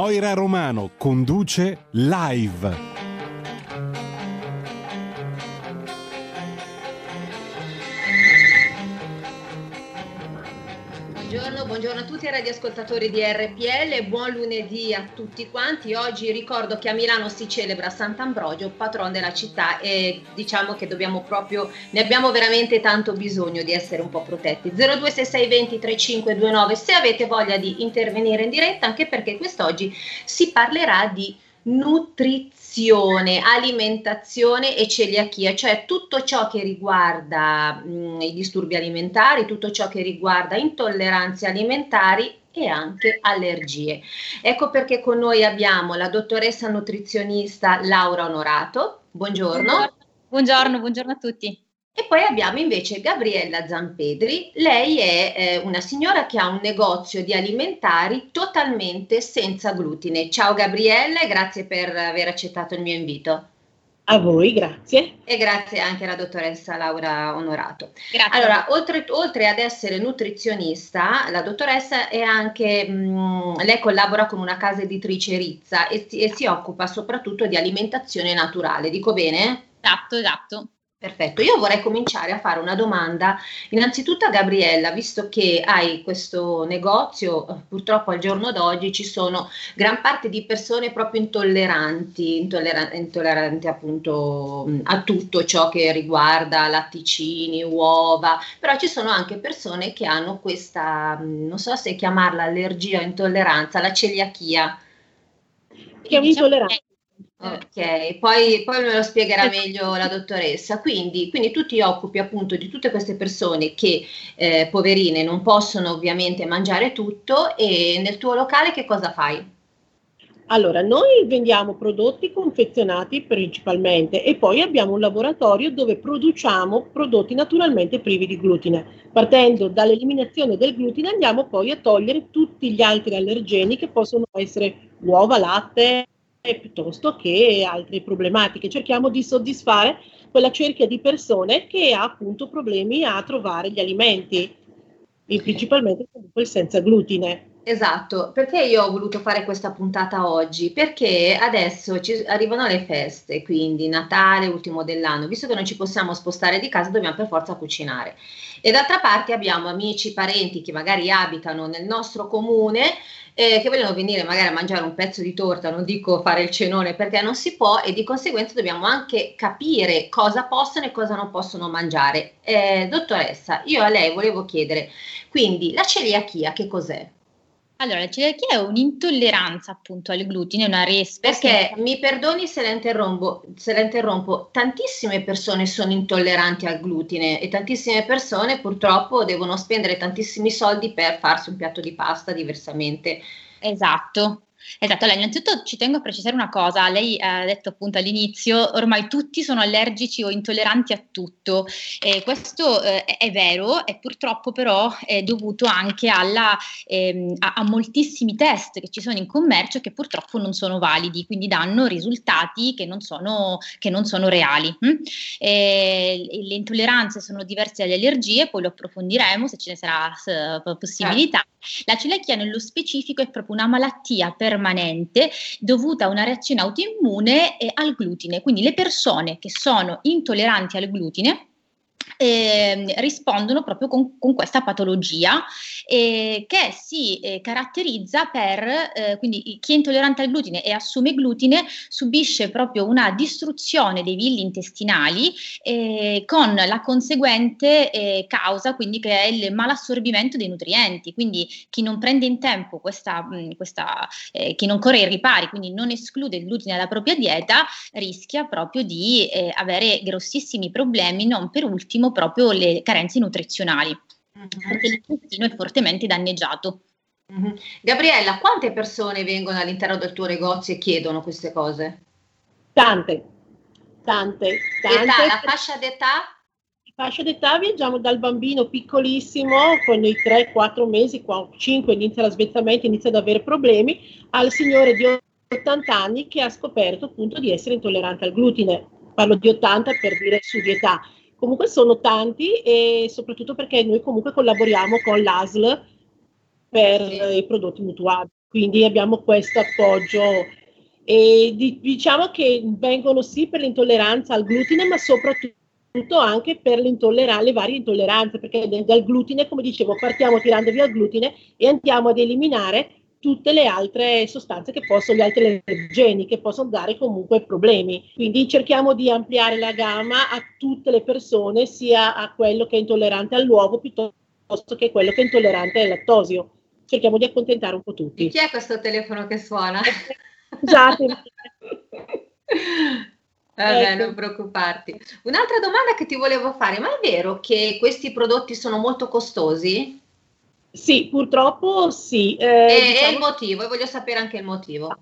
Moira Romano conduce live. Buongiorno, buongiorno, a tutti i radioascoltatori di RPL, buon lunedì a tutti quanti. Oggi ricordo che a Milano si celebra Sant'Ambrogio, patrono della città e diciamo che dobbiamo proprio, ne abbiamo veramente tanto bisogno di essere un po' protetti. 026620 3529 se avete voglia di intervenire in diretta, anche perché quest'oggi si parlerà di nutrizione, alimentazione e celiachia, cioè tutto ciò che riguarda mh, i disturbi alimentari, tutto ciò che riguarda intolleranze alimentari e anche allergie. Ecco perché con noi abbiamo la dottoressa nutrizionista Laura Onorato. Buongiorno. Buongiorno, buongiorno a tutti. E poi abbiamo invece Gabriella Zampedri. Lei è eh, una signora che ha un negozio di alimentari totalmente senza glutine. Ciao Gabriella e grazie per aver accettato il mio invito. A voi, grazie. E grazie anche alla dottoressa Laura Onorato. Grazie. Allora, oltre, oltre ad essere nutrizionista, la dottoressa è anche, mh, lei collabora con una casa editrice Rizza e, e si occupa soprattutto di alimentazione naturale. Dico bene? Esatto, esatto. Perfetto, io vorrei cominciare a fare una domanda innanzitutto a Gabriella, visto che hai questo negozio, eh, purtroppo al giorno d'oggi ci sono gran parte di persone proprio intolleranti, intolleranti, intolleranti appunto a tutto ciò che riguarda latticini, uova, però ci sono anche persone che hanno questa, non so se chiamarla allergia o intolleranza, la celiachia. Che è un'intolleranza. Ok, poi, poi, me lo spiegherà meglio la dottoressa. Quindi, quindi, tu ti occupi appunto di tutte queste persone che, eh, poverine, non possono ovviamente mangiare tutto e nel tuo locale che cosa fai? Allora, noi vendiamo prodotti confezionati principalmente e poi abbiamo un laboratorio dove produciamo prodotti naturalmente privi di glutine. Partendo dall'eliminazione del glutine andiamo poi a togliere tutti gli altri allergeni che possono essere uova, latte, piuttosto che altre problematiche. Cerchiamo di soddisfare quella cerchia di persone che ha appunto problemi a trovare gli alimenti, principalmente comunque il senza glutine. Esatto, perché io ho voluto fare questa puntata oggi? Perché adesso ci arrivano le feste, quindi Natale, ultimo dell'anno, visto che non ci possiamo spostare di casa, dobbiamo per forza cucinare. E d'altra parte abbiamo amici, parenti che magari abitano nel nostro comune eh, che vogliono venire magari a mangiare un pezzo di torta, non dico fare il cenone perché non si può e di conseguenza dobbiamo anche capire cosa possono e cosa non possono mangiare. Eh, dottoressa, io a lei volevo chiedere, quindi la celiachia che cos'è? Allora, la celiachia è un'intolleranza appunto al glutine, una respa. Perché mi perdoni se la, interrompo, se la interrompo, tantissime persone sono intolleranti al glutine e tantissime persone purtroppo devono spendere tantissimi soldi per farsi un piatto di pasta diversamente. Esatto, Esatto, allora innanzitutto ci tengo a precisare una cosa, lei ha detto appunto all'inizio, ormai tutti sono allergici o intolleranti a tutto, eh, questo eh, è vero e purtroppo però è dovuto anche alla, ehm, a, a, moltissimi test che ci sono in commercio che purtroppo non sono validi, quindi danno risultati che non sono, che non sono reali. Hm? Eh, le intolleranze sono diverse dalle allergie, poi lo approfondiremo se ce ne sarà possibilità. La celiachia nello specifico è proprio una malattia permanente dovuta a una reazione autoimmune eh, al glutine, quindi le persone che sono intolleranti al glutine eh, rispondono proprio con, con questa patologia eh, che si eh, caratterizza per, eh, quindi chi è intollerante al glutine e assume glutine subisce proprio una distruzione dei villi intestinali eh, con la conseguente eh, causa quindi che è il malassorbimento dei nutrienti, quindi chi non prende in tempo questa, mh, questa chi non corre ai ripari, quindi non esclude il glutine dalla propria dieta, rischia proprio di avere grossissimi problemi, non per ultimo proprio le carenze nutrizionali, mm-hmm. perché l'intestino è fortemente danneggiato. Mm-hmm. Gabriella, quante persone vengono all'interno del tuo negozio e chiedono queste cose? Tante, tante, tante. Età, la fascia d'età? fascia d'età viaggiamo dal bambino piccolissimo con i 3-4 mesi, 5 inizia lo svezzamento, inizia ad avere problemi, al signore di 80 anni che ha scoperto appunto di essere intollerante al glutine. Parlo di 80 per dire su di età. Comunque sono tanti e soprattutto perché noi comunque collaboriamo con l'ASL per i prodotti mutuali, quindi abbiamo questo appoggio. E diciamo che vengono sì per l'intolleranza al glutine, ma soprattutto anche per le varie intolleranze, perché dal glutine, come dicevo, partiamo tirando via il glutine e andiamo ad eliminare tutte le altre sostanze che possono, gli altri allergeni che possono dare comunque problemi. Quindi cerchiamo di ampliare la gamma a tutte le persone, sia a quello che è intollerante all'uovo piuttosto che quello che è intollerante al lattosio. Cerchiamo di accontentare un po' tutti. E chi è questo telefono che suona? Scusate. Vabbè, ecco. non preoccuparti. Un'altra domanda che ti volevo fare, ma è vero che questi prodotti sono molto costosi? Sì, purtroppo sì. Eh, e, diciamo... il motivo, e voglio sapere anche il motivo.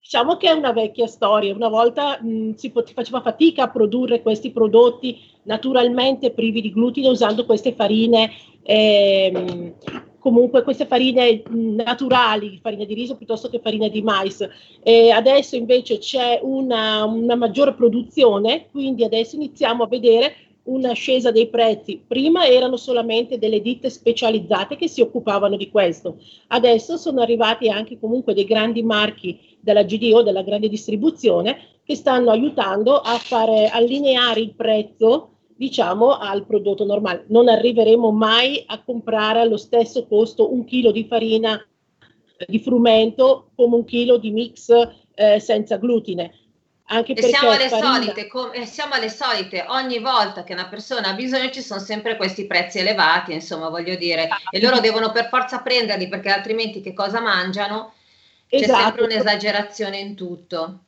Diciamo che è una vecchia storia, una volta mh, si pot- faceva fatica a produrre questi prodotti naturalmente privi di glutine usando queste farine ehm, comunque queste farine naturali, farina di riso piuttosto che farina di mais. E adesso invece c'è una, una maggiore produzione, quindi adesso iniziamo a vedere un'ascesa dei prezzi. Prima erano solamente delle ditte specializzate che si occupavano di questo. Adesso sono arrivati anche comunque dei grandi marchi della GDO, della grande distribuzione, che stanno aiutando a fare allineare il prezzo diciamo al prodotto normale. Non arriveremo mai a comprare allo stesso costo un chilo di farina di frumento come un chilo di mix eh, senza glutine. Anche e siamo alle, solite, com- siamo alle solite, ogni volta che una persona ha bisogno ci sono sempre questi prezzi elevati, insomma voglio dire, e loro devono per forza prenderli perché altrimenti che cosa mangiano? C'è esatto. sempre un'esagerazione in tutto.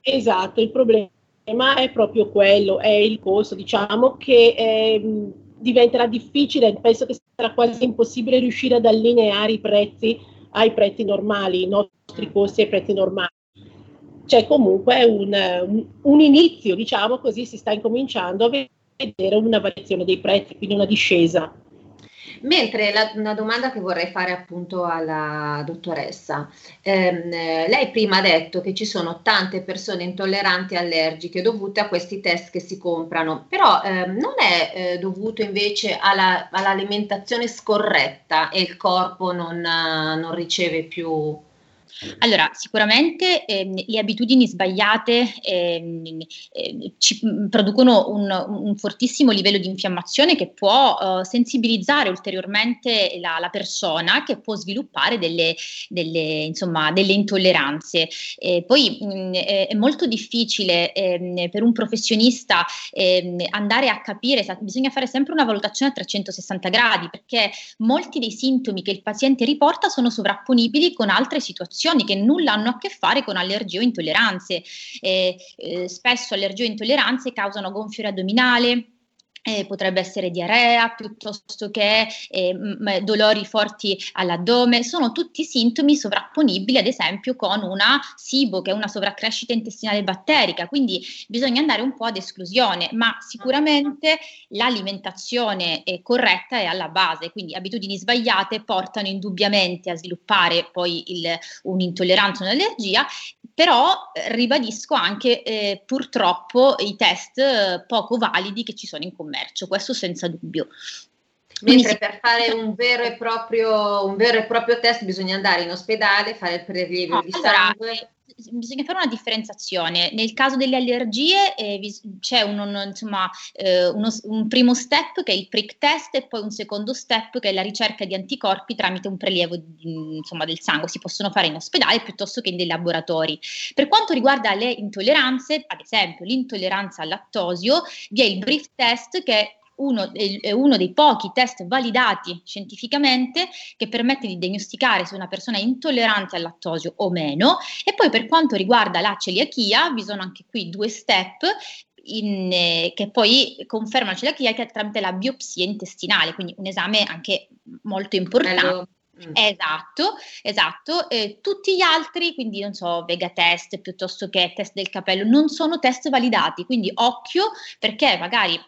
Esatto, il problema problema è proprio quello, è il costo. Diciamo che eh, diventerà difficile, penso che sarà quasi impossibile riuscire ad allineare i prezzi ai prezzi normali, i nostri costi ai prezzi normali. C'è comunque un, un, un inizio, diciamo così, si sta incominciando a vedere una variazione dei prezzi, quindi una discesa. Mentre la, una domanda che vorrei fare appunto alla dottoressa, ehm, lei prima ha detto che ci sono tante persone intolleranti e allergiche dovute a questi test che si comprano, però ehm, non è eh, dovuto invece alla, all'alimentazione scorretta e il corpo non, non riceve più allora, sicuramente ehm, le abitudini sbagliate ehm, eh, ci mm, producono un, un, fortissimo livello di infiammazione che può eh, sensibilizzare ulteriormente la, la, persona, che può sviluppare delle, delle, insomma, delle intolleranze. Eh, poi mh, mm, è molto difficile ehm, per un professionista ehm, andare a capire, bisogna fare sempre una valutazione a 360 gradi perché molti dei sintomi che il paziente riporta sono sovrapponibili con altre situazioni situazioni che nulla hanno a che fare con allergie o intolleranze. Eh, eh, spesso allergie o intolleranze causano gonfiore addominale, eh, potrebbe essere diarrea piuttosto che eh, m- dolori forti all'addome, sono tutti sintomi sovrapponibili ad esempio con una SIBO che è una sovraccrescita intestinale batterica, quindi bisogna andare un po' ad esclusione, ma sicuramente l'alimentazione è corretta è alla base, quindi abitudini sbagliate portano indubbiamente a sviluppare poi il, un'intolleranza, un'allergia, però eh, ribadisco anche eh, purtroppo i test eh, poco validi che ci sono in commercio, questo senza dubbio. Mentre per fare un vero, proprio, un vero, e proprio, test bisogna andare in ospedale, fare il prelievo no, di allora, sangue bisogna fare una differenziazione. Nel caso delle allergie eh, c'è un, un, insomma, eh, uno, un, primo step che è il prick test e poi un secondo step che è la ricerca di anticorpi tramite un prelievo di, insomma, del sangue. Si possono fare in ospedale piuttosto che in dei laboratori. Per quanto riguarda le intolleranze, ad esempio l'intolleranza al lattosio, vi è il brief test che uno, è uno dei pochi test validati scientificamente che permette di diagnosticare se una persona è intollerante al lattosio o meno. E poi per quanto riguarda la celiachia, vi sono anche qui due step in, eh, che poi confermano la celiachia tramite la biopsia intestinale, quindi un esame anche molto importante. Bello Mm. Esatto, esatto. Eh, tutti gli altri, quindi non so, Vega test piuttosto che test del capello, non sono test validati, quindi occhio perché magari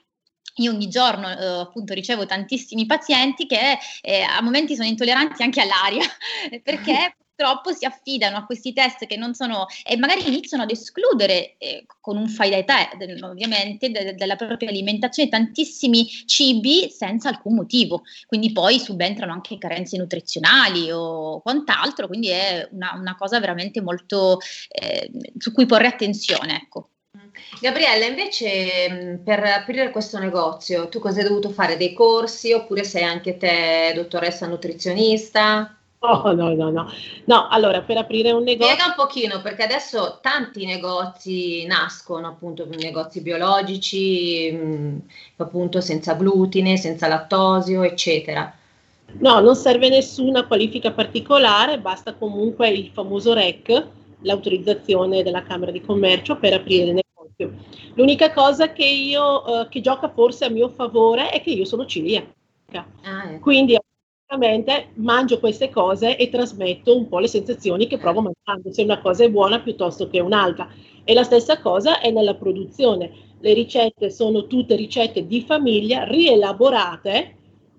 io ogni giorno eh, appunto ricevo tantissimi pazienti che eh, a momenti sono intolleranti anche all'aria perché purtroppo si affidano a questi test che non sono e magari iniziano ad escludere eh, con un fai da te ovviamente de, della propria alimentazione tantissimi cibi senza alcun motivo. Quindi poi subentrano anche carenze nutrizionali o quant'altro quindi è una, una cosa veramente molto eh, su cui porre attenzione ecco Gabriella, invece per aprire questo negozio, tu cosa hai dovuto fare? Dei corsi oppure sei anche te dottoressa nutrizionista? No, no, no, no. No, allora per aprire un negozio. Spiega un pochino perché adesso tanti negozi nascono, appunto, negozi biologici, mh, appunto senza glutine, senza lattosio, eccetera. No, non serve nessuna qualifica particolare, basta comunque il famoso REC, l'autorizzazione della Camera di Commercio per aprire il negozio. L'unica cosa che io eh, che gioca forse a mio favore è che io sono celiaca. Ah, ecco. Quindi mangio queste cose e trasmetto un po' le sensazioni che provo mangiando, se una cosa è buona piuttosto che un'altra. E la stessa cosa è nella produzione. Le ricette sono tutte ricette di famiglia rielaborate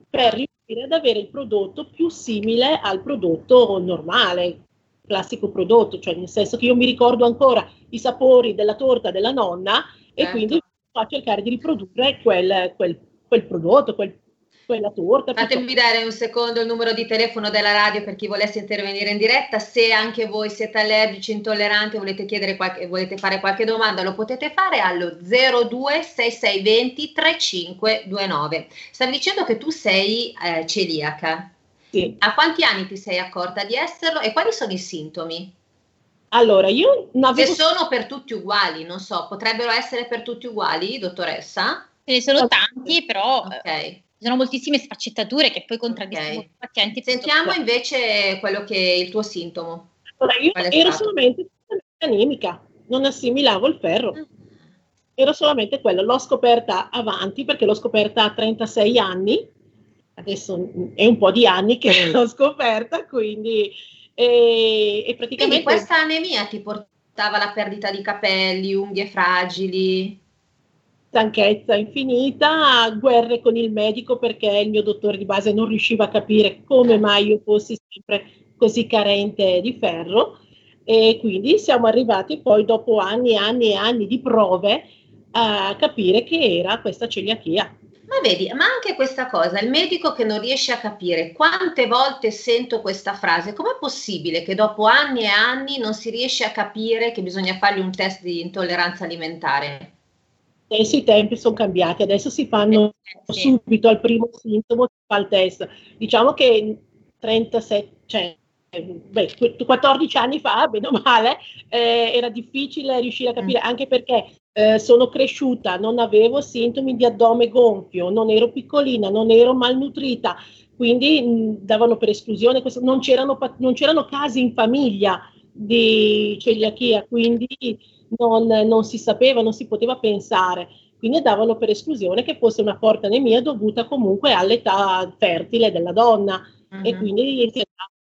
per riuscire ad avere il prodotto più simile al prodotto normale, classico prodotto, cioè nel senso che io mi ricordo ancora i sapori della torta della nonna certo. e quindi faccio cercare di riprodurre quel, quel, quel prodotto, quel quella torta. Fatemi dare un secondo il numero di telefono della radio per chi volesse intervenire in diretta. Se anche voi siete allergici, intolleranti, volete chiedere qualche, volete fare qualche domanda, lo potete fare allo 026620 3529. Stavi dicendo che tu sei eh, celiaca. Sì. A quanti anni ti sei accorta di esserlo e quali sono i sintomi? Allora, io non avevo... Se sono per tutti uguali, non so, potrebbero essere per tutti uguali, dottoressa? Ce ne sono tanti, però... Ok ci sono moltissime sfaccettature che poi contraddistinguono okay. i pazienti. Sentiamo invece quello che è il tuo sintomo. Allora, io ero stato? solamente anemica, non assimilavo il ferro. Mm. Era solamente quello, l'ho scoperta avanti perché l'ho scoperta a 36 anni, adesso è un po' di anni che l'ho scoperta, quindi, e, e praticamente... Quindi questa anemia ti portava alla perdita di capelli, unghie fragili? stanchezza infinita, guerre con il medico perché il mio dottore di base non riusciva a capire come mai io fossi sempre così carente di ferro e quindi siamo arrivati poi dopo anni e anni e anni di prove a capire che era questa celiachia. Ma vedi, ma anche questa cosa, il medico che non riesce a capire quante volte sento questa frase, com'è possibile che dopo anni e anni non si riesce a capire che bisogna fargli un test di intolleranza alimentare? adesso i tempi sono cambiati, adesso si fanno eh, sì. subito al primo sintomo, si fa il test. Diciamo che 37, cioè, beh, 14 anni fa, bene o male, eh, era difficile riuscire a capire, mm. anche perché eh, sono cresciuta, non avevo sintomi di addome gonfio, non ero piccolina, non ero malnutrita, quindi mh, davano per esclusione, questo, non, c'erano, non c'erano casi in famiglia di celiachia, quindi non, non si sapeva, non si poteva pensare quindi davano per esclusione che fosse una forte anemia dovuta comunque all'età fertile della donna uh-huh. e quindi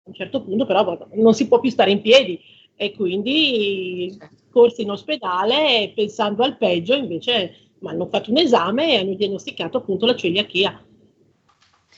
a un certo punto però non si può più stare in piedi e quindi corsi in ospedale pensando al peggio invece mi hanno fatto un esame e hanno diagnosticato appunto la celiachia.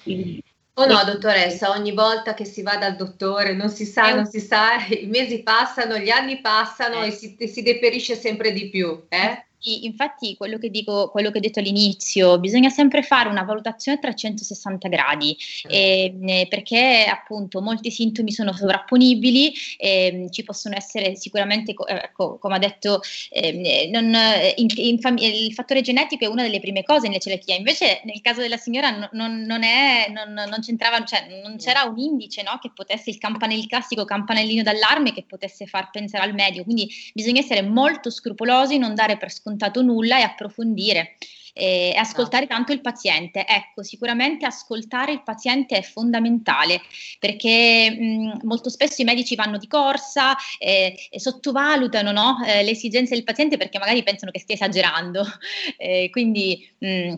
Quindi, Oh no, dottoressa, ogni volta che si va dal dottore non si sa, non si sa, i mesi passano, gli anni passano eh. e si, si, deperisce sempre di più. Eh? Infatti quello che dico, quello che ho detto all'inizio, bisogna sempre fare una valutazione a 360 gradi, eh, perché appunto molti sintomi sono sovrapponibili, eh, ci possono essere sicuramente, ecco, come ha detto, eh, non, in, in fam- il fattore genetico è una delle prime cose nelle celiachia, invece nel caso della signora non, non, non, è, non c'entrava, cioè, non c'era un indice no, che potesse, il, campanell- il classico campanellino d'allarme che potesse far pensare al medico, quindi bisogna essere molto scrupolosi, non dare per scontato scontato nulla e approfondire e ascoltare tanto il paziente. Ecco, sicuramente ascoltare il paziente è fondamentale perché mh, molto spesso i medici vanno di corsa eh, e sottovalutano no, eh, le esigenze del paziente perché magari pensano che stia esagerando. Eh, quindi mh,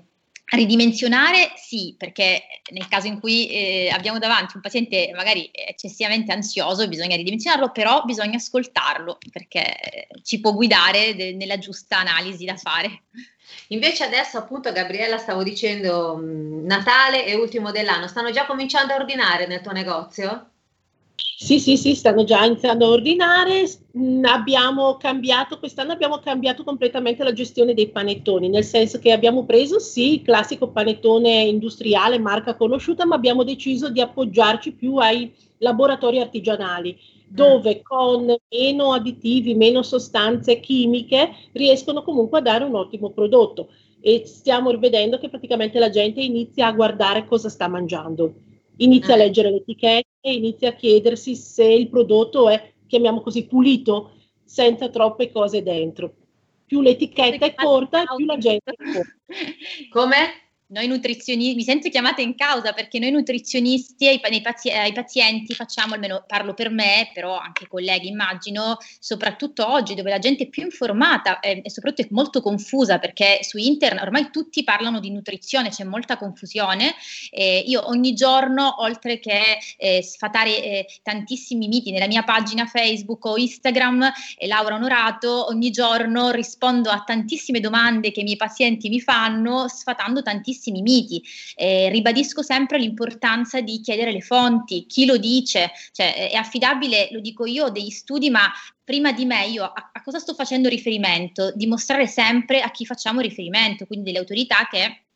Ridimensionare sì, perché nel caso in cui eh, abbiamo davanti un paziente magari eccessivamente ansioso bisogna ridimensionarlo, però bisogna ascoltarlo perché ci può guidare de- nella giusta analisi da fare. Invece adesso appunto Gabriella stavo dicendo mh, Natale e ultimo dell'anno, stanno già cominciando a ordinare nel tuo negozio? Sì, sì, sì, stanno già iniziando a ordinare. Mm, abbiamo cambiato, quest'anno abbiamo cambiato completamente la gestione dei panettoni, nel senso che abbiamo preso sì il classico panettone industriale, marca conosciuta, ma abbiamo deciso di appoggiarci più ai laboratori artigianali, dove con meno additivi, meno sostanze chimiche riescono comunque a dare un ottimo prodotto. E stiamo vedendo che praticamente la gente inizia a guardare cosa sta mangiando inizia a eh. leggere le etichette inizia a chiedersi se il prodotto è, chiamiamo così, pulito, senza troppe cose dentro. Più l'etichetta è corta, più la gente è corta. Come? Noi nutrizionisti, mi sento chiamata in causa perché noi nutrizionisti ai, pazi- ai, pazienti facciamo, almeno parlo per me, però anche colleghi immagino, soprattutto oggi dove la gente è più informata eh, e soprattutto è molto confusa perché su internet ormai tutti parlano di nutrizione, c'è molta confusione. Eh, io ogni giorno, oltre che eh, sfatare eh, tantissimi miti nella mia pagina Facebook o Instagram, Laura Onorato, ogni giorno rispondo a tantissime domande che i miei pazienti mi fanno, sfatando tantissimi tantissimi miti. Eh, ribadisco sempre l'importanza di chiedere le fonti, chi lo dice, cioè è affidabile, lo dico io, degli studi, ma prima di me io a, a cosa sto facendo riferimento? Dimostrare sempre a chi facciamo riferimento, quindi delle autorità che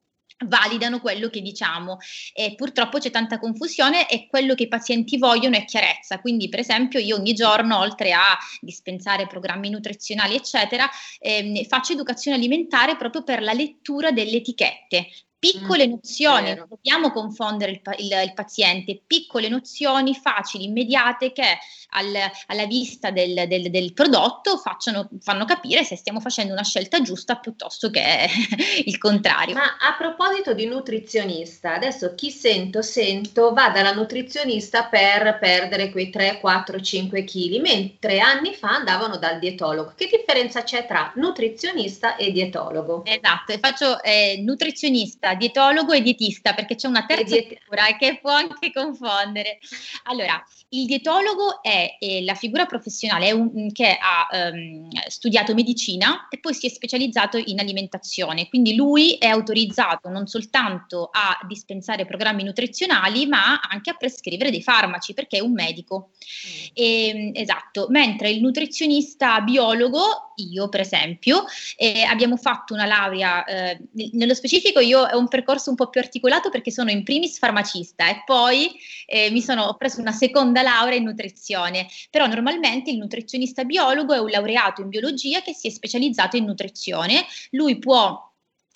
validano quello che diciamo e purtroppo c'è tanta confusione e quello che i pazienti vogliono è chiarezza quindi per esempio io ogni giorno oltre a dispensare programmi nutrizionali eccetera ehm, faccio educazione alimentare proprio per la lettura delle etichette piccole mm, nozioni, vero. non dobbiamo confondere il, il, il, paziente, piccole nozioni facili, immediate che al, alla vista del, del, del prodotto facciano, fanno capire se stiamo facendo una scelta giusta piuttosto che il contrario. Ma a proposito di nutrizionista, adesso chi sento sento va dalla nutrizionista per perdere quei 3, 4, 5 kg, mentre anni fa andavano dal dietologo. Che differenza c'è tra nutrizionista e dietologo? Esatto, faccio eh, nutrizionista dietologo e dietista, perché c'è una terza diet- figura che può anche confondere. Allora, il dietologo è, è la figura professionale un, che ha um, studiato medicina e poi si è specializzato in alimentazione, quindi lui è autorizzato non soltanto a dispensare programmi nutrizionali, ma anche a prescrivere dei farmaci, perché è un medico. Mm. E, ehm, esatto, mentre il nutrizionista biologo, io per esempio, eh, abbiamo fatto una laurea, eh, nello specifico io ho un percorso un po' più articolato perché sono in primis farmacista e poi eh, mi sono, ho preso una seconda laurea in nutrizione, però normalmente il nutrizionista biologo è un laureato in biologia che si è specializzato in nutrizione, lui può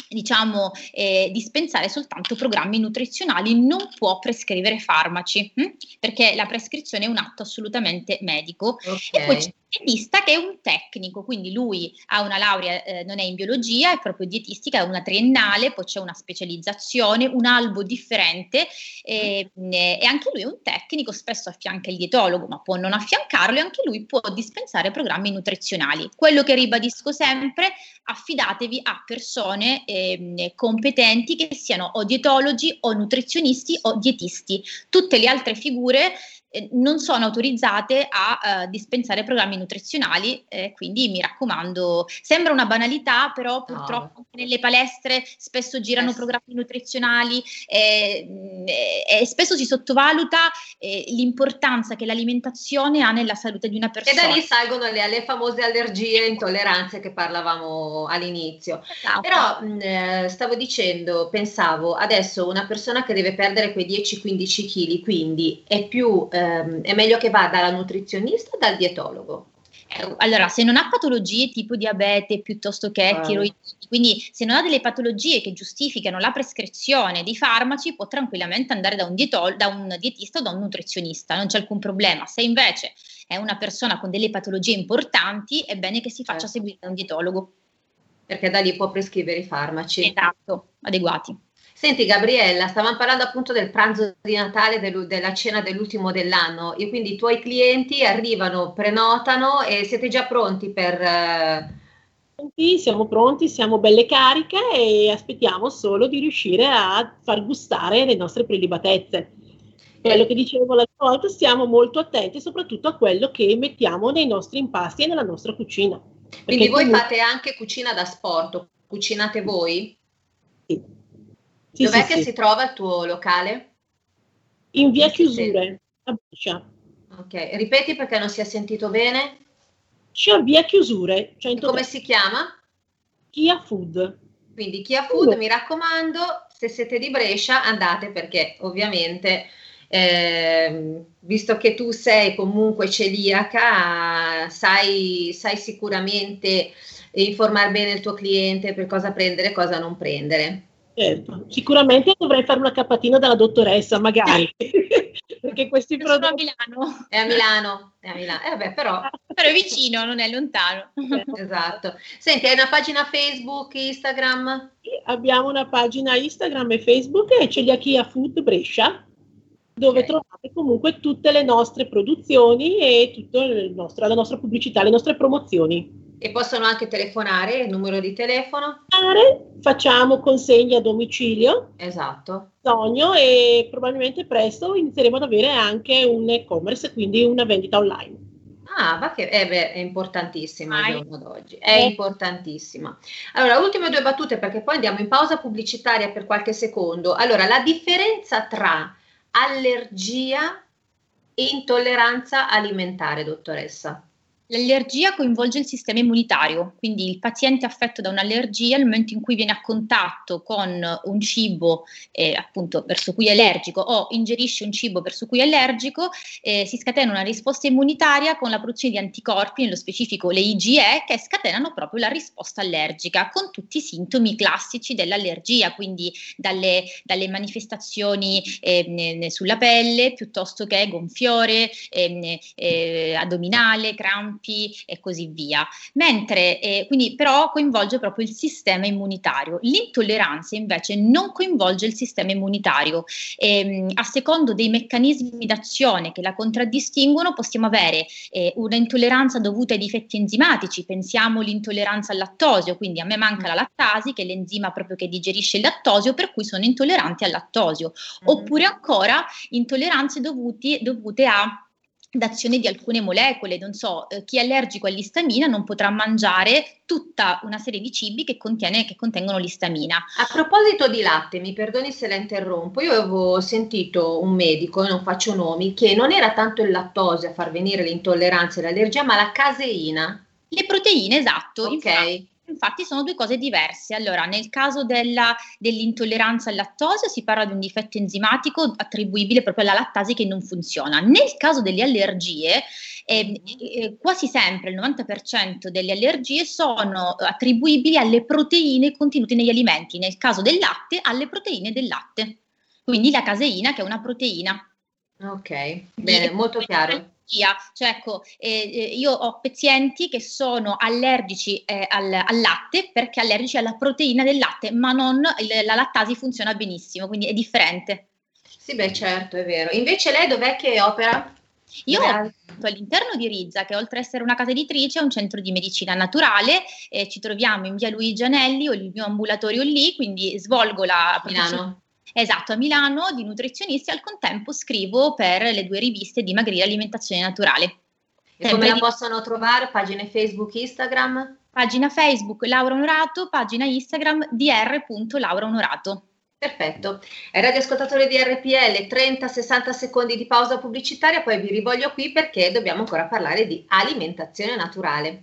diciamo, eh, dispensare soltanto programmi nutrizionali, non può prescrivere farmaci, hm? perché la prescrizione è un atto assolutamente medico. Okay. E poi c'è dietista che è un tecnico, quindi lui ha una laurea, eh, non è in biologia, è proprio dietistica, è una triennale, poi c'è una specializzazione, un albo differente eh, e anche lui è un tecnico, spesso affianca il dietologo, ma può non affiancarlo e anche lui può dispensare programmi nutrizionali. Quello che ribadisco sempre, affidatevi a persone eh, competenti che siano o dietologi o nutrizionisti o dietisti. Tutte le altre figure eh, non sono autorizzate a uh, dispensare programmi nutrizionali, eh, quindi mi raccomando, sembra una banalità, però purtroppo no. nelle palestre spesso girano eh. programmi nutrizionali e, e, spesso si sottovaluta eh, l'importanza che l'alimentazione ha nella salute di una persona. E da lì salgono le, le famose allergie e intolleranze che parlavamo all'inizio. Esatto. Però mh, eh, stavo dicendo, pensavo, adesso una persona che deve perdere quei 10-15 kg, quindi è più ehm, è meglio che vada dalla nutrizionista o dal dietologo? Eh, allora, se non ha patologie tipo diabete piuttosto che ah. tiroidite, quindi se non ha delle patologie che giustificano la prescrizione di farmaci, può tranquillamente andare da un, dietolo, da un dietista o da un nutrizionista, non c'è alcun problema. Se invece è una persona con delle patologie importanti, è bene che si faccia certo. seguire da un dietologo. Perché da lì può prescrivere i farmaci. Esatto, adeguati. Senti Gabriella, stavamo parlando appunto del pranzo di Natale, del, della cena dell'ultimo dell'anno e quindi i tuoi clienti arrivano, prenotano e siete già pronti per... Eh... siamo pronti, siamo belle cariche e aspettiamo solo di riuscire a far gustare le nostre prelibatezze. Quello che dicevo l'altra volta, stiamo molto attenti soprattutto a quello che mettiamo nei nostri impasti e nella nostra cucina. Quindi voi comunque... fate anche cucina da sport, cucinate voi? Sì. Sì Dov'è sì, che sì. si trova il tuo locale? In via Chiusure, a Brescia. Ok, ripeti perché non si è sentito bene? C'è via Chiusure. Come si chiama? Kia Food. Quindi Kia Food, uh. mi raccomando, se siete di Brescia andate perché ovviamente eh, visto che tu sei comunque celiaca, sai, sai sicuramente informare bene il tuo cliente per cosa prendere e cosa non prendere. Certo. Sicuramente dovrei fare una capatina dalla dottoressa, magari. Perché questi prodotti... Sono a Milano. È a Milano. È a Milano. Eh, vabbè, però... però è vicino, non è lontano. esatto. Senti, hai una pagina Facebook, Instagram? Sì, abbiamo una pagina Instagram e Facebook, è Celiachia Food Brescia dove okay. trovate comunque tutte le nostre produzioni e tutta la nostra pubblicità, le nostre promozioni. E possono anche telefonare, il numero di telefono? Facciamo consegne a domicilio. Esatto. Sogno e probabilmente presto inizieremo ad avere anche un e-commerce, quindi una vendita online. Ah, ma che eh beh, è importantissima al giorno d'oggi, è eh. importantissima. Allora, ultime due battute perché poi andiamo in pausa pubblicitaria per qualche secondo. Allora, la differenza tra allergia e intolleranza alimentare, dottoressa? L'allergia coinvolge il sistema immunitario, quindi il paziente affetto da un'allergia nel momento in cui viene a contatto con un cibo eh, appunto verso cui è allergico o ingerisce un cibo verso cui è allergico, eh, si scatena una risposta immunitaria con la produzione di anticorpi, nello specifico le IgE, che scatenano proprio la risposta allergica con tutti i sintomi classici dell'allergia, quindi dalle, dalle manifestazioni eh, sulla pelle piuttosto che gonfiore, ehm, eh, addominale, crampi campi e così via. Mentre, eh, quindi però coinvolge proprio il sistema immunitario. L'intolleranza invece non coinvolge il sistema immunitario. Ehm, a secondo dei meccanismi d'azione che la contraddistinguono possiamo avere eh, una intolleranza dovuta ai difetti enzimatici, pensiamo all'intolleranza al lattosio, quindi a me manca la lattasi che è l'enzima proprio che digerisce il lattosio per cui sono intollerante al lattosio, mm. oppure ancora intolleranze dovuti, dovute a d'azione di alcune molecole, non so, eh, chi è allergico all'istamina non potrà mangiare tutta una serie di cibi che, contiene, che, contengono l'istamina. A proposito di latte, mi perdoni se la interrompo, io avevo sentito un medico, non faccio nomi, che non era tanto il lattosio a far venire l'intolleranza e l'allergia, ma la caseina. Le proteine, esatto. Ok. Infatti, Infatti sono due cose diverse. Allora, nel caso della, dell'intolleranza al lattosio si parla di un difetto enzimatico attribuibile proprio alla lattasi che non funziona. Nel caso delle allergie, eh, eh, quasi sempre il 90% delle allergie sono attribuibili alle proteine contenute negli alimenti, nel caso del latte alle proteine del latte. Quindi la caseina che è una proteina. Ok, bene, molto chiaro cioè ecco, eh, eh, io ho pazienti che sono allergici eh, al, al, latte perché allergici alla proteina del latte, ma non il, la lattasi funziona benissimo, quindi è differente. Sì, beh, certo, è vero. Invece lei dov'è che opera? Io all'interno di Rizza, che oltre ad essere una casa editrice è un centro di medicina naturale, eh, ci troviamo in via Luigi Anelli, ho il mio ambulatorio lì, quindi svolgo la Milano. Esatto, a Milano di nutrizionisti, al contempo scrivo per le due riviste di Magrire Alimentazione Naturale. E come la di... possono trovare? Pagine Facebook, Instagram? Pagina Facebook Laura Onorato, pagina Instagram dr.lauraonorato. Perfetto. Ai radioascoltatori di RPL 30-60 secondi di pausa pubblicitaria, poi vi rivoglio qui perché dobbiamo ancora parlare di alimentazione naturale.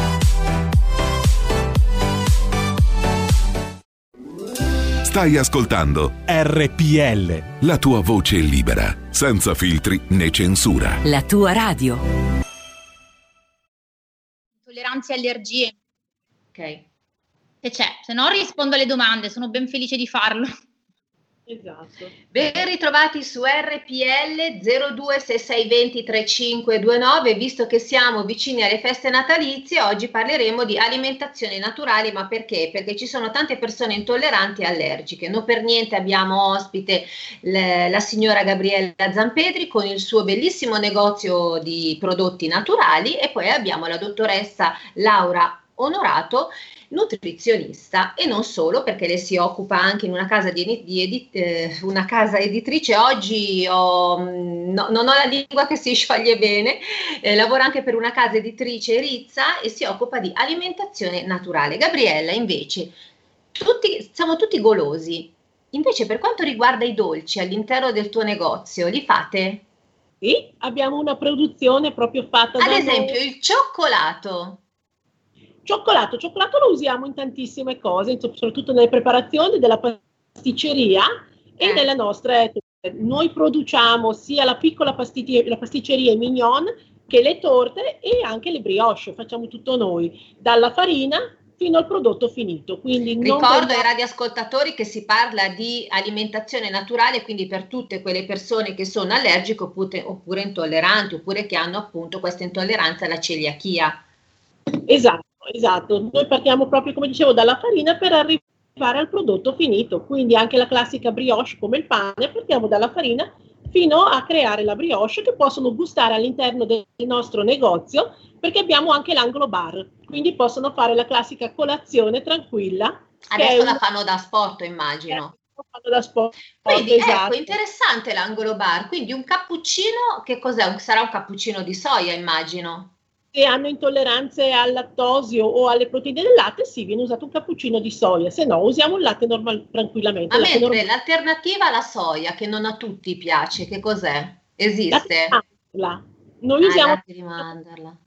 Stai ascoltando RPL. la tua voce libera, senza filtri né censura. La tua radio. Intolleranze e allergie. Ok. Se c'è, se no rispondo alle domande, sono ben felice di farlo. Esatto. Ben ritrovati su RPL 0266203529, visto che siamo vicini alle feste natalizie, oggi parleremo di alimentazione naturale, ma perché? Perché ci sono tante persone intolleranti e allergiche. Non per niente abbiamo ospite le- la signora Gabriella Zampedri con il suo bellissimo negozio di prodotti naturali e poi abbiamo la dottoressa Laura Onorato nutrizionista e non solo perché lei si occupa anche in una casa, di, di edi- eh, una casa editrice. Oggi ho, mm, no- non ho la lingua che si scioglie bene, eh, lavora anche per una casa editrice Rizza e si occupa di alimentazione naturale. Gabriella invece, tutti, siamo tutti golosi. Invece per quanto riguarda i dolci all'interno del tuo negozio, li fate? Sì, abbiamo una produzione proprio fatta Ad esempio noi. il cioccolato. Cioccolato, cioccolato lo usiamo in tantissime cose, soprattutto nelle preparazioni della pasticceria e Eh. nelle nostre. Noi produciamo sia la piccola pasticceria, la pasticceria Mignon che le torte e anche le brioche, facciamo tutto noi, dalla farina fino al prodotto finito. Quindi Ricordo ai vendiamo- radioascoltatori che si parla di alimentazione naturale, quindi per tutte quelle persone che sono allergiche oppure, oppure intolleranti, oppure che hanno appunto questa intolleranza alla celiachia. Esatto, esatto. Noi partiamo proprio, come dicevo, dalla farina per arrivare al prodotto finito. Quindi anche la classica brioche come il pane, partiamo dalla farina fino a creare la brioche che possono gustare all'interno del nostro negozio perché abbiamo anche l'angolo bar, quindi possono fare la classica colazione tranquilla. Adesso la un- fanno da sport, immagino. fanno da sport. Quindi esatto. ecco, interessante l'angolo bar. Quindi un cappuccino, che cos'è? Sarà un cappuccino di soia, immagino. Se hanno intolleranze al lattosio o alle proteine del latte, sì, viene usato un cappuccino di soia, se no usiamo il latte normal, tranquillamente. Ma latte normale. l'alternativa alla soia, che non a tutti piace, che cos'è? Latte Esiste? mandorla. Noi Ah, usiamo latte di mandorla.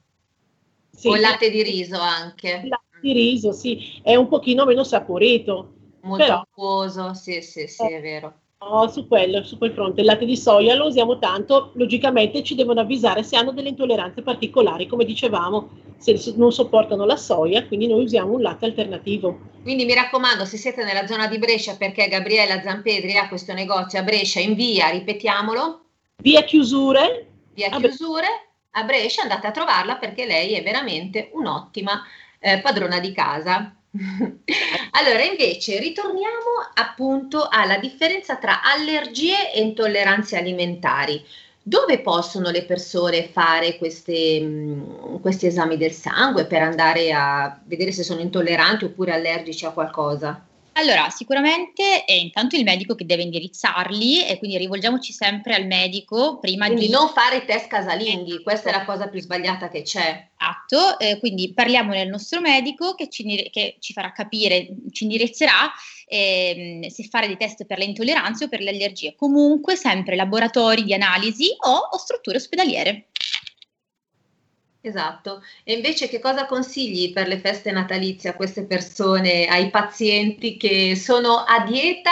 sì, o il latte di riso anche. il latte di riso, sì, è un pochino meno saporito. Molto Però- acquoso, sì, sì, sì, è vero. No, su quello, su quel fronte. Il latte di soia lo usiamo tanto, logicamente ci devono avvisare se hanno delle intolleranze particolari, come dicevamo, se non sopportano la soia, quindi noi usiamo un latte alternativo. Quindi mi raccomando, se siete nella zona di Brescia, perché Gabriella Zampedri ha questo negozio a Brescia in via, ripetiamolo, Via chiusure, via chiusure, a Brescia andate a trovarla perché lei è veramente un'ottima eh, padrona di casa. allora, invece, ritorniamo appunto alla differenza tra allergie e intolleranze alimentari. Dove possono le persone fare queste, questi esami del sangue per andare a vedere se sono intolleranti oppure allergici a qualcosa? Allora, sicuramente è intanto il medico che deve indirizzarli e quindi rivolgiamoci sempre al medico prima Quindi di... non fare test casalinghi, questa è la cosa più sbagliata che c'è. Esatto, eh, quindi parliamo del nostro medico che ci, che ci farà capire, ci indirizzerà ehm, se fare dei test per le intolleranze o per le allergie. Comunque sempre laboratori di analisi o, o strutture ospedaliere. Esatto. E invece che cosa consigli per le feste natalizie a queste persone, ai pazienti che sono a dieta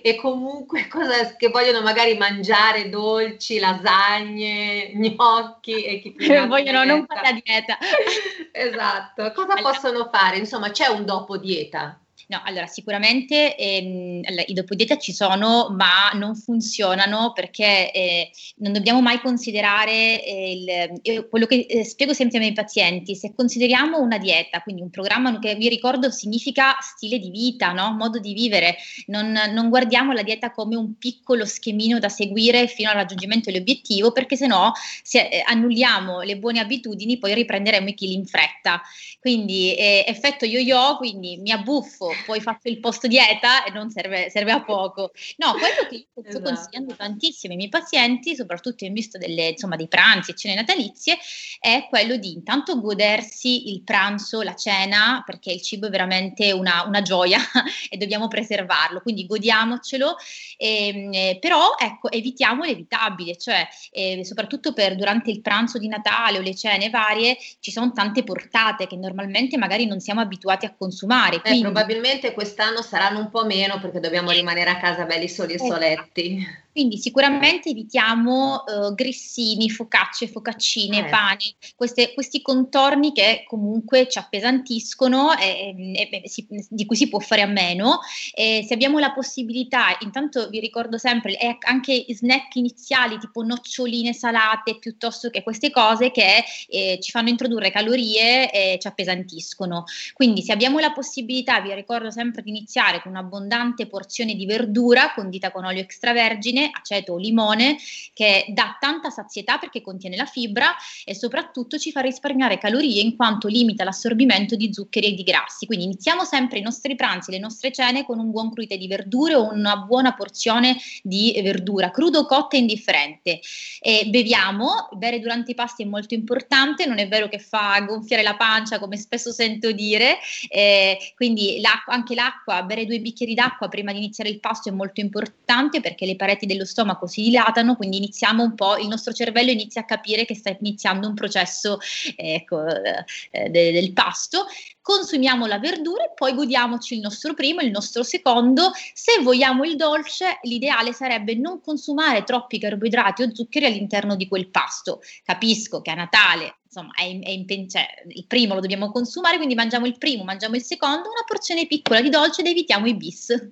e comunque cosa, che vogliono magari mangiare dolci, lasagne, gnocchi e chi più ne Vogliono non fare la dieta. Esatto. Cosa Allora- possono fare? Insomma, c'è un dopo dieta. No, allora sicuramente ehm, i dopodieta ci sono, ma non funzionano perché eh, non dobbiamo mai considerare eh, il, quello che eh, spiego sempre ai miei pazienti. Se consideriamo una dieta, quindi un programma che vi ricordo significa stile di vita, no? modo di vivere, non, non, guardiamo la dieta come un piccolo schemino da seguire fino al raggiungimento dell'obiettivo, perché se no se eh, annulliamo le buone abitudini poi riprenderemo i chili in fretta. Quindi eh, effetto yo-yo, quindi mi abbuffo poi faccio il post dieta e non serve, serve a poco. No, quello che io sto esatto. consigliando tantissimo ai miei pazienti, soprattutto in vista delle, insomma, dei pranzi e cene natalizie, è quello di intanto godersi il pranzo, la cena, perché il cibo è veramente una, una gioia e dobbiamo preservarlo, quindi godiamocelo, eh, però ecco, evitiamo l'evitabile, cioè eh, soprattutto per durante il pranzo di Natale o le cene varie ci sono tante portate che normalmente magari non siamo abituati a consumare. Eh, quindi... Eh, probabilmente probabilmente quest'anno saranno un po' meno perché dobbiamo rimanere a casa belli soli e esatto. soletti. Quindi sicuramente evitiamo uh, grissini, focacce, focaccine, eh. pane, queste, questi contorni che comunque ci appesantiscono e, e, e si, di cui si può fare a meno. E se abbiamo la possibilità, intanto vi ricordo sempre, è anche snack iniziali tipo noccioline salate piuttosto che queste cose che eh, ci fanno introdurre calorie e ci appesantiscono. Quindi se abbiamo la possibilità, vi ricordo sempre di iniziare con un'abbondante porzione di verdura condita con olio extravergine aceto o limone, che dà tanta sazietà perché contiene la fibra e soprattutto ci fa risparmiare calorie in quanto limita l'assorbimento di zuccheri e di grassi. Quindi iniziamo sempre i nostri pranzi, le nostre cene con un buon cruite di verdure o una buona porzione di verdura, crudo cotta indifferente. E beviamo, bere durante i pasti è molto importante, non è vero che fa gonfiare la pancia come spesso sento dire, eh, quindi l'acqua, anche l'acqua, bere due bicchieri d'acqua prima di iniziare il pasto è molto importante perché le pareti dello stomaco si dilatano, quindi iniziamo un po', il nostro cervello inizia a capire che sta iniziando un processo ecco, eh, de, del pasto. Consumiamo la verdura e poi godiamoci il nostro primo il nostro secondo. Se vogliamo il dolce, l'ideale sarebbe non consumare troppi carboidrati o zuccheri all'interno di quel pasto. Capisco che a Natale insomma, è, è in, cioè, il primo lo dobbiamo consumare, quindi mangiamo il primo, mangiamo il secondo, una porzione piccola di dolce ed evitiamo i bis.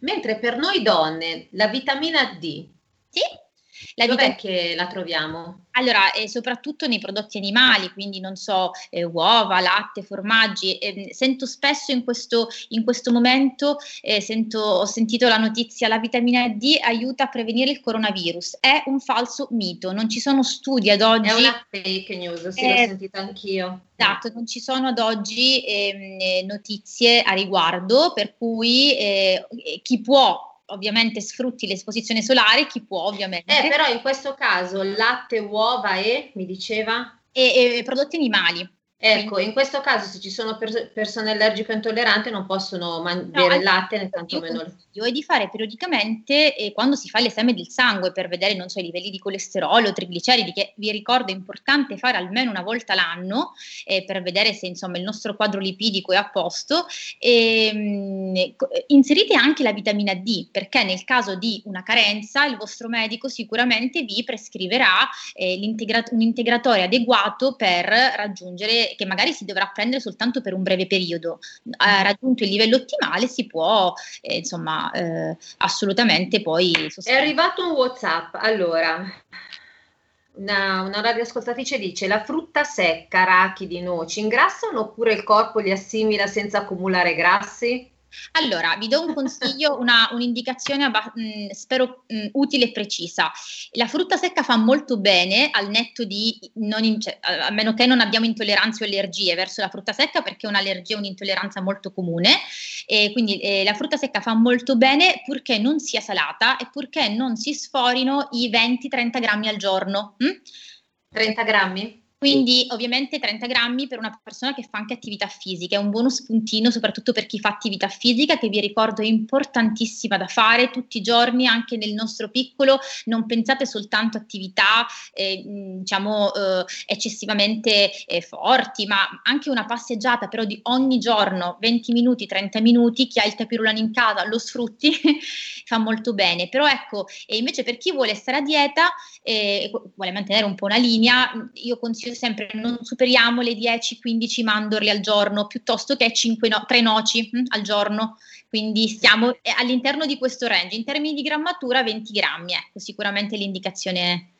Mentre per noi donne la vitamina D, sì, la Dov'è vitam- che la troviamo? Allora, eh, soprattutto nei prodotti animali, quindi non so, eh, uova, latte, formaggi. Eh, sento spesso in questo, in questo momento, eh, sento, ho sentito la notizia, la vitamina D aiuta a prevenire il coronavirus. È un falso mito, non ci sono studi ad oggi. È una fake news, sì, l'ho eh, sentita anch'io. Esatto, non ci sono ad oggi ehm, eh, notizie a riguardo, per cui chi può ovviamente sfrutti l'esposizione solare, chi può ovviamente. Eh, però in questo caso latte, uova e, mi diceva? E, e prodotti animali. Ecco, in questo caso se ci sono per- persone allergiche o intolleranti non possono man- no, bere il latte né tantomeno consiglio è di fare periodicamente eh, quando si fa l'esame del sangue per vedere non so, i livelli di colesterolo trigliceridi che vi ricordo è importante fare almeno una volta l'anno eh, per vedere se insomma il nostro quadro lipidico è a posto. E, mh, inserite anche la vitamina D perché nel caso di una carenza il vostro medico sicuramente vi prescriverà eh, un integratore adeguato per raggiungere che magari si dovrà prendere soltanto per un breve periodo ha raggiunto il livello ottimale si può eh, insomma eh, assolutamente poi sostenere. È arrivato un WhatsApp, allora, una, una radioascoltatrice dice la frutta secca, arachidi, noci, ingrassano oppure il corpo li assimila senza accumulare grassi? Allora, vi do un consiglio, una, un'indicazione mh, spero mh, utile e precisa. La frutta secca fa molto bene al netto di, in, cioè, a meno che non abbiamo intolleranze o allergie verso la frutta secca, perché è un'allergia e un'intolleranza molto comune. E quindi eh, la frutta secca fa molto bene purché non sia salata e purché non si sforino i 20-30 grammi al giorno. Hm? 30 grammi? Quindi ovviamente 30 grammi per una persona che fa anche attività fisica, è un buono spuntino soprattutto per chi fa attività fisica che vi ricordo è importantissima da fare tutti i giorni anche nel nostro piccolo, non pensate soltanto a attività eh, diciamo eh, eccessivamente eh, forti, ma anche una passeggiata però di ogni giorno, 20 minuti, 30 minuti, chi ha il tapirulano in casa lo sfrutti, fa molto bene, però ecco, e invece per chi vuole stare a dieta, vuole mantenere un po' una linea, io consiglio sempre non superiamo le 10-15 mandorle al giorno piuttosto che 5 no- 3 noci hm, al giorno. Quindi stiamo eh, all'interno di questo range. In termini di grammatura 20 grammi, ecco, sicuramente l'indicazione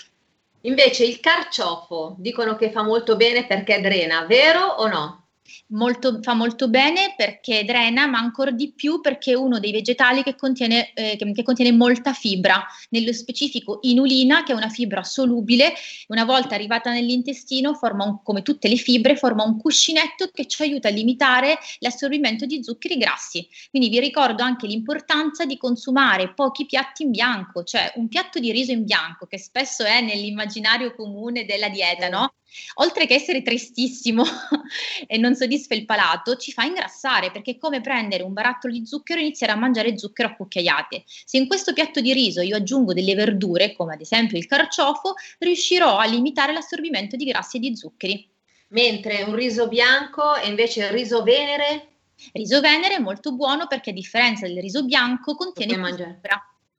Invece il carciofo dicono che fa molto bene perché drena, vero o no? Molto, fa molto bene perché drena, ma ancora di più perché è uno dei vegetali che contiene, eh, che, che contiene molta fibra, nello specifico inulina, che è una fibra solubile, una volta arrivata nell'intestino, forma un, come tutte le fibre, forma un cuscinetto che ci aiuta a limitare l'assorbimento di zuccheri grassi. Quindi vi ricordo anche l'importanza di consumare pochi piatti in bianco, cioè un piatto di riso in bianco, che spesso è nell'immaginario comune della dieta, no? Oltre che essere tristissimo e non soddisfa il palato, ci fa ingrassare perché è come prendere un barattolo di zucchero e iniziare a mangiare zucchero a cucchiaiate. Se in questo piatto di riso io aggiungo delle verdure, come ad esempio il carciofo, riuscirò a limitare l'assorbimento di grassi e di zuccheri. Mentre un riso bianco e invece il riso venere? Riso venere è molto buono perché a differenza del riso bianco contiene fibra.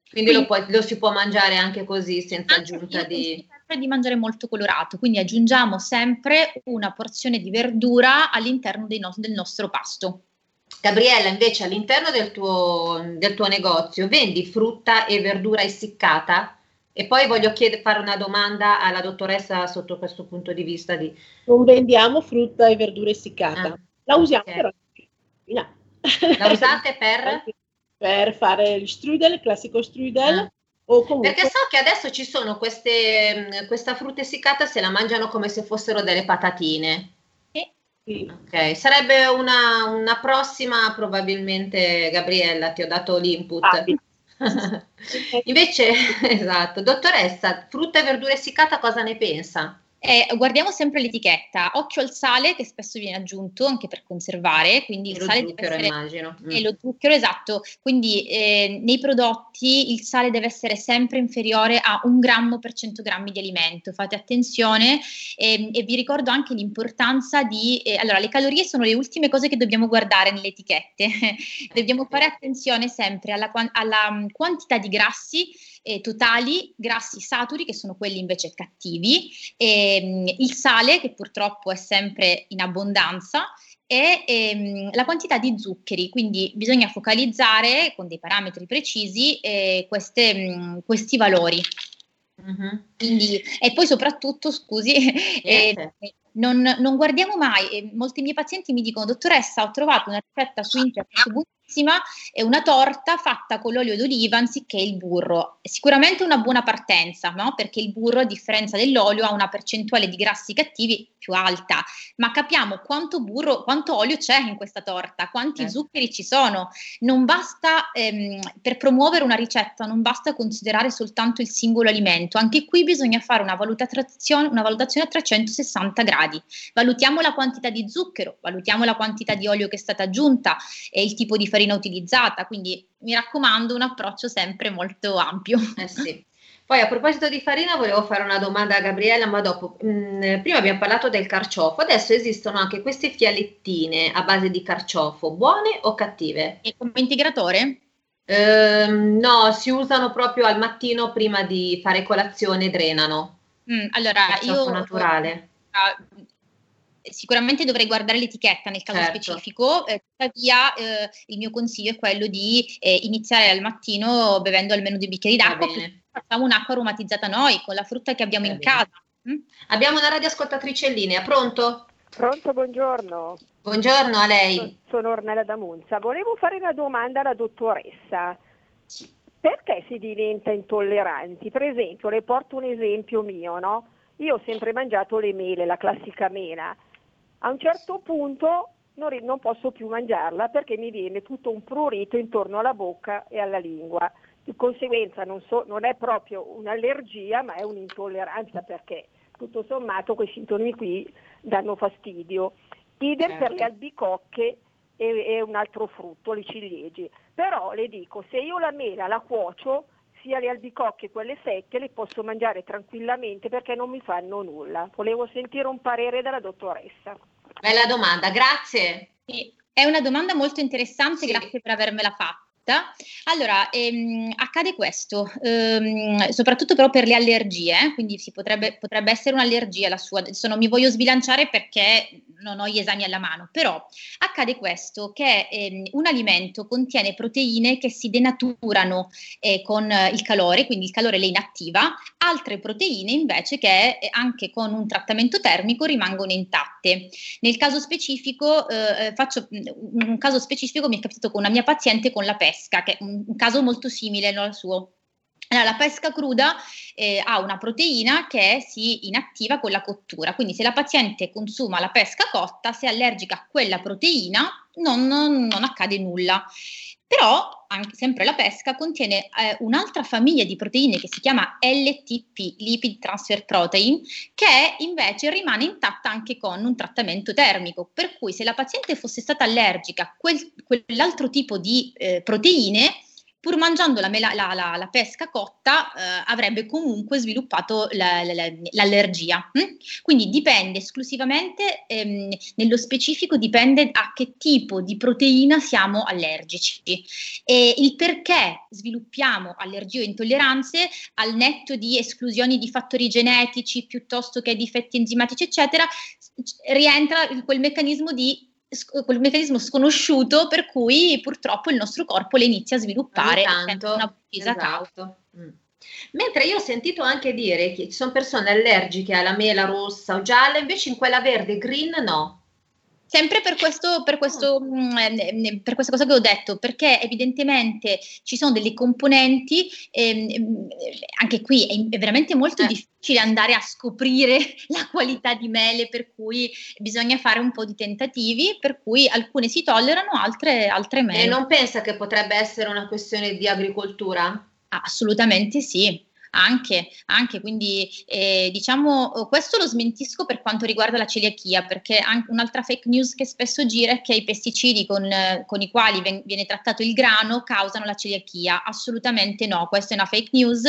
Quindi, Quindi lo, puoi, lo, si può mangiare anche così senza aggiunta di sempre di mangiare molto colorato, quindi aggiungiamo sempre una porzione di verdura all'interno no- del nostro pasto. Gabriella, invece all'interno del tuo, del tuo, negozio vendi frutta e verdura essiccata? E poi voglio chiedere, fare una domanda alla dottoressa sotto questo punto di vista. Di... Non vendiamo frutta e verdura essiccata, ah, la usiamo okay. per la La usate per? per fare il strudel, il classico strudel, ah. Comunque... Perché so che adesso ci sono queste, questa frutta essiccata, se la mangiano come se fossero delle patatine. Sì. Ok, sarebbe una, una, prossima probabilmente, Gabriella, ti ho dato l'input. Ah, sì. Invece, esatto, dottoressa, frutta e verdura essiccata cosa ne pensa? Eh, guardiamo sempre l'etichetta, occhio al sale che spesso viene aggiunto anche per conservare, quindi il lo sale zucchero, deve essere immagino. Mm. E lo zucchero, esatto, quindi eh, nei prodotti il sale deve essere sempre inferiore a un grammo per 100 grammi di alimento, fate attenzione. Eh, e vi ricordo anche l'importanza di, eh, allora le calorie sono le ultime cose che dobbiamo guardare nelle etichette, dobbiamo fare attenzione sempre alla, alla mm, quantità di grassi eh, totali, grassi saturi che sono quelli invece cattivi, ehm, il sale che purtroppo è sempre in abbondanza e ehm, la quantità di zuccheri, quindi bisogna focalizzare con dei parametri precisi eh, queste, mh, mm, questi valori. Uh-huh. Quindi, e poi soprattutto, scusi, eh, non, non, guardiamo mai, molti miei pazienti mi dicono, dottoressa, ho trovato una ricetta su internet è una torta fatta con l'olio d'oliva anziché il burro. È sicuramente una buona partenza, no? perché il burro, a differenza dell'olio, ha una percentuale di grassi cattivi più alta, ma capiamo quanto burro, quanto olio c'è in questa torta, quanti eh. zuccheri ci sono. Non basta, ehm, per promuovere una ricetta, non basta considerare soltanto il singolo alimento, anche qui bisogna fare una valutazione, una valutazione a 360 gradi. Valutiamo la quantità di zucchero, valutiamo la quantità di olio che è stata aggiunta e il tipo di farina utilizzata, quindi mi raccomando un approccio sempre molto ampio. Eh sì. Poi a proposito di farina volevo fare una domanda a Gabriella, ma dopo, mh, mm, prima abbiamo parlato del carciofo, adesso esistono anche queste fialettine a base di carciofo, buone o cattive? E come integratore? Eh, no, si usano proprio al mattino prima di fare colazione, drenano. Mm, allora, carciofo io naturale. Uh, sicuramente dovrei guardare l'etichetta nel caso certo. specifico, eh, tuttavia eh, il mio consiglio è quello di eh, iniziare al mattino bevendo almeno due bicchieri d'acqua, facciamo un'acqua aromatizzata noi con la frutta che abbiamo Va in bene. casa. Mm? Abbiamo una radioascoltatrice in linea, pronto? Pronto, buongiorno. Buongiorno a lei. Sono Ornella da Monza. Volevo fare una domanda alla dottoressa. Perché si diventa intolleranti? Per esempio, le porto un esempio mio, no? Io ho sempre mangiato le mele, la classica mela a un certo punto non, non posso più mangiarla perché mi viene tutto un prurito intorno alla bocca e alla lingua. Di conseguenza non, so, non è proprio un'allergia ma è un'intolleranza perché tutto sommato quei sintomi qui danno fastidio. Idem certo. per le certo. albicocche e, e, un altro frutto, le ciliegie. Però le dico, se io la mela la cuocio, sia le albicocche che quelle secche le posso mangiare tranquillamente perché non mi fanno nulla. Volevo sentire un parere dalla dottoressa. Bella domanda, grazie. È una domanda molto interessante, sì. grazie per avermela fatta. Cotta. Allora, ehm, accade questo, ehm, soprattutto però per le allergie, eh? quindi potrebbe, potrebbe, essere un'allergia la sua, adesso non mi voglio sbilanciare perché non ho gli esami alla mano, però accade questo, che ehm, un alimento contiene proteine che si denaturano eh, con il calore, quindi il calore le inattiva, altre proteine invece che eh, anche con un trattamento termico rimangono intatte. Nel caso specifico, eh, faccio un caso specifico, mi è capitato con una mia paziente con la pesca, che è un, caso molto simile al suo. Allora, la pesca cruda eh, ha una proteina che si inattiva con la cottura, quindi se la paziente consuma la pesca cotta, se è allergica a quella proteina non, non, non accade nulla. Però anche, sempre la pesca contiene eh, un'altra famiglia di proteine che si chiama LTP, Lipid Transfer Protein, che invece rimane intatta anche con un trattamento termico. Per cui se la paziente fosse stata allergica a quel, quell'altro tipo di eh, proteine, pur mangiando la, mela, la, la, la pesca cotta eh, avrebbe comunque sviluppato la, l'allergia. Hm? Quindi dipende esclusivamente, ehm, nello specifico dipende a che tipo di proteina siamo allergici e il perché sviluppiamo allergie o intolleranze al netto di esclusioni di fattori genetici piuttosto che difetti enzimatici eccetera rientra quel meccanismo di quel meccanismo sconosciuto per cui purtroppo il nostro corpo le inizia a sviluppare tanto, una precisa esatto. causa. Mm. Mentre io ho sentito anche dire che ci sono persone allergiche alla mela rossa o gialla, invece in quella verde green no. Sempre per, questo, per, questo, mm, eh, per, questa cosa che ho detto, perché evidentemente ci sono delle componenti, ehm, anche qui è, veramente molto eh. difficile andare a scoprire la qualità di mele, per cui bisogna fare un po' di tentativi, per cui alcune si tollerano, altre, altre mele. E non pensa che potrebbe essere una questione di agricoltura? Assolutamente sì. Anche, anche quindi eh, diciamo questo lo smentisco per quanto riguarda la celiachia, perché anche un'altra fake news che spesso gira è che i pesticidi con, con i quali ven- viene trattato il grano causano la celiachia. Assolutamente no, questa è una fake news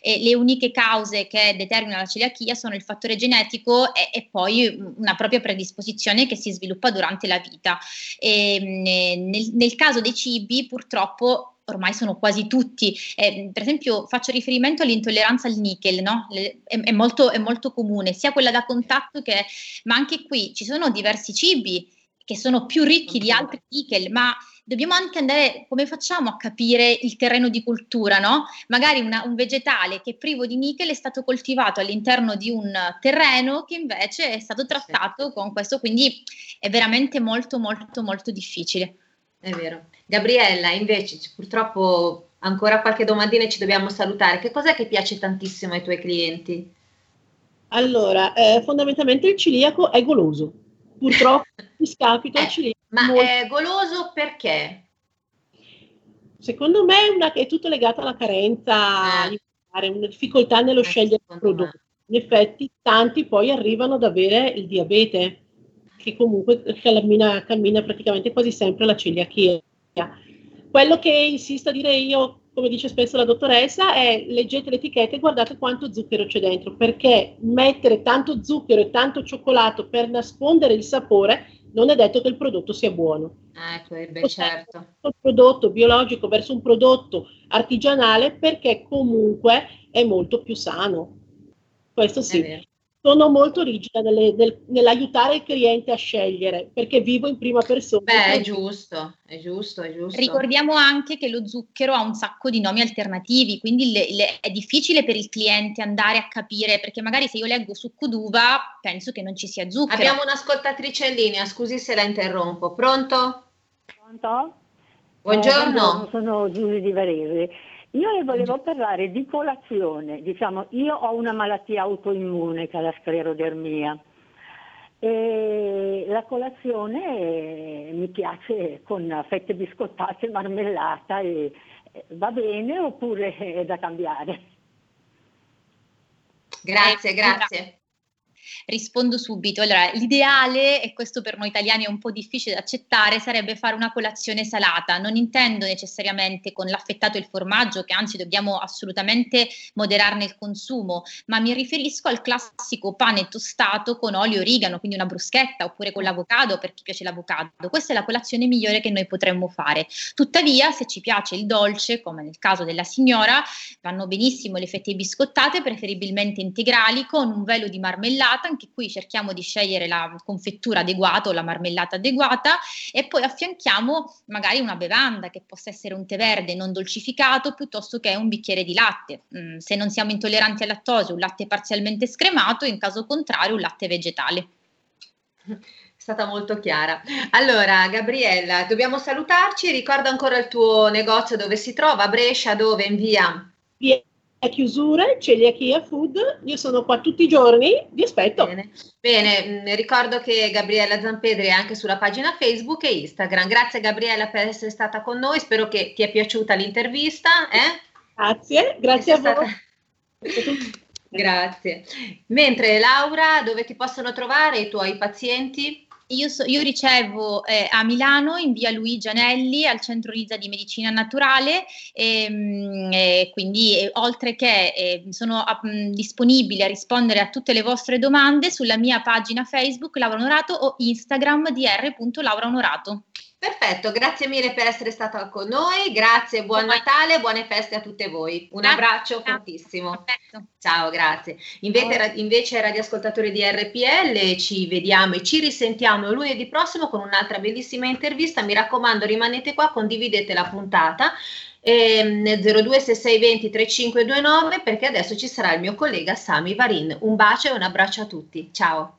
e le uniche cause che determinano la celiachia sono il fattore genetico e, e poi una propria predisposizione che si sviluppa durante la vita. E, ehm, nel, nel caso dei cibi purtroppo ormai sono quasi tutti. Eh, per esempio, faccio riferimento all'intolleranza al nickel, no? è, è, molto, è, molto, comune, sia quella da contatto che, ma anche qui ci sono diversi cibi che sono più ricchi di altri nickel, ma dobbiamo anche andare, come facciamo a capire il terreno di cultura, no? Magari una, un vegetale che è privo di nickel è stato coltivato all'interno di un terreno che invece è stato trattato sì. con questo, quindi è veramente molto, molto, molto difficile. È vero. Gabriella, invece, purtroppo ancora qualche domandina e ci dobbiamo salutare. Che cos'è che piace tantissimo ai tuoi clienti? Allora, eh, fondamentalmente il ciliaco è goloso. Purtroppo mi scapita eh, il ciliaco. Ma molto... è goloso perché? Secondo me è, una, è tutto legato alla carenza eh. una difficoltà nello eh, scegliere il prodotto. In effetti, tanti poi arrivano ad avere il diabete che comunque cammina, cammina praticamente quasi sempre la celiachia. Quello che insisto a dire io, come dice spesso la dottoressa, è leggete l'etichetta e guardate quanto zucchero c'è dentro, perché mettere tanto zucchero e tanto cioccolato per nascondere il sapore non è detto che il prodotto sia buono. Ecco, eh beh, certo. Un prodotto biologico verso un prodotto artigianale perché comunque è molto più sano. Questo sì sono molto rigida nelle, nel, nell'aiutare il cliente a scegliere perché vivo in prima persona. Beh, è giusto, è giusto, è giusto. Ricordiamo anche che lo zucchero ha un sacco di nomi alternativi, quindi le, le, è difficile per il cliente andare a capire perché magari se io leggo succo d'uva penso che non ci sia zucchero. Abbiamo un'ascoltatrice in linea, scusi se la interrompo. Pronto? Pronto? Buongiorno. Eh, sono Giulia di Varese. Io le volevo parlare di colazione, diciamo, io ho una malattia autoimmune che è la sclerodermia e la colazione mi piace con fette biscottate, marmellata e va bene oppure è da cambiare? Grazie, grazie. Rispondo subito. Allora, l'ideale, e questo per noi italiani è un po' difficile da accettare, sarebbe fare una colazione salata. Non intendo necessariamente con l'affettato e il formaggio, che anzi dobbiamo assolutamente moderarne il consumo, ma mi riferisco al classico pane tostato con olio origano, quindi una bruschetta, oppure con l'avocado per chi piace l'avocado. Questa è la colazione migliore che noi potremmo fare. Tuttavia, se ci piace il dolce, come nel caso della signora, vanno benissimo le fette biscottate, preferibilmente integrali, con un velo di marmellata, anche qui cerchiamo di scegliere la confettura adeguata o la marmellata adeguata e poi affianchiamo magari una bevanda che possa essere un tè verde non dolcificato piuttosto che un bicchiere di latte. Mm, se non siamo intolleranti al lattosio, un latte parzialmente scremato, in caso contrario un latte vegetale. È stata molto chiara. Allora, Gabriella, dobbiamo salutarci. Ricorda ancora il tuo negozio dove si trova, a Brescia, dove in via? Via chiusure, Celiachia Food, io sono qua tutti i giorni, vi aspetto. Bene, Bene mm, ricordo che Gabriella Zampedri è anche sulla pagina Facebook e Instagram. Grazie Gabriella per essere stata con noi, spero che ti è piaciuta l'intervista. Eh? Grazie, grazie a voi. Grazie. Mentre Laura, dove ti possono trovare i tuoi pazienti? Io, so, io, ricevo eh, a Milano in via Luigi Anelli al centro Risa di Medicina Naturale ehm, e quindi e, oltre che eh, sono a, mh, disponibile a rispondere a tutte le vostre domande sulla mia pagina Facebook Laura Onorato o Instagram dr.lauraonorato. Perfetto, grazie mille per essere stata con noi, grazie, buon Natale, buone feste a tutte voi. Un grazie. abbraccio fortissimo. Perfetto. Ciao, grazie. Invece, invece, radioascoltatori di RPL, ci vediamo e ci risentiamo lunedì prossimo con un'altra bellissima intervista. Mi raccomando, rimanete qua, condividete la puntata. Ehm, 026620 3529 perché adesso ci sarà il mio collega Sami Varin. Un bacio e un abbraccio a tutti. Ciao.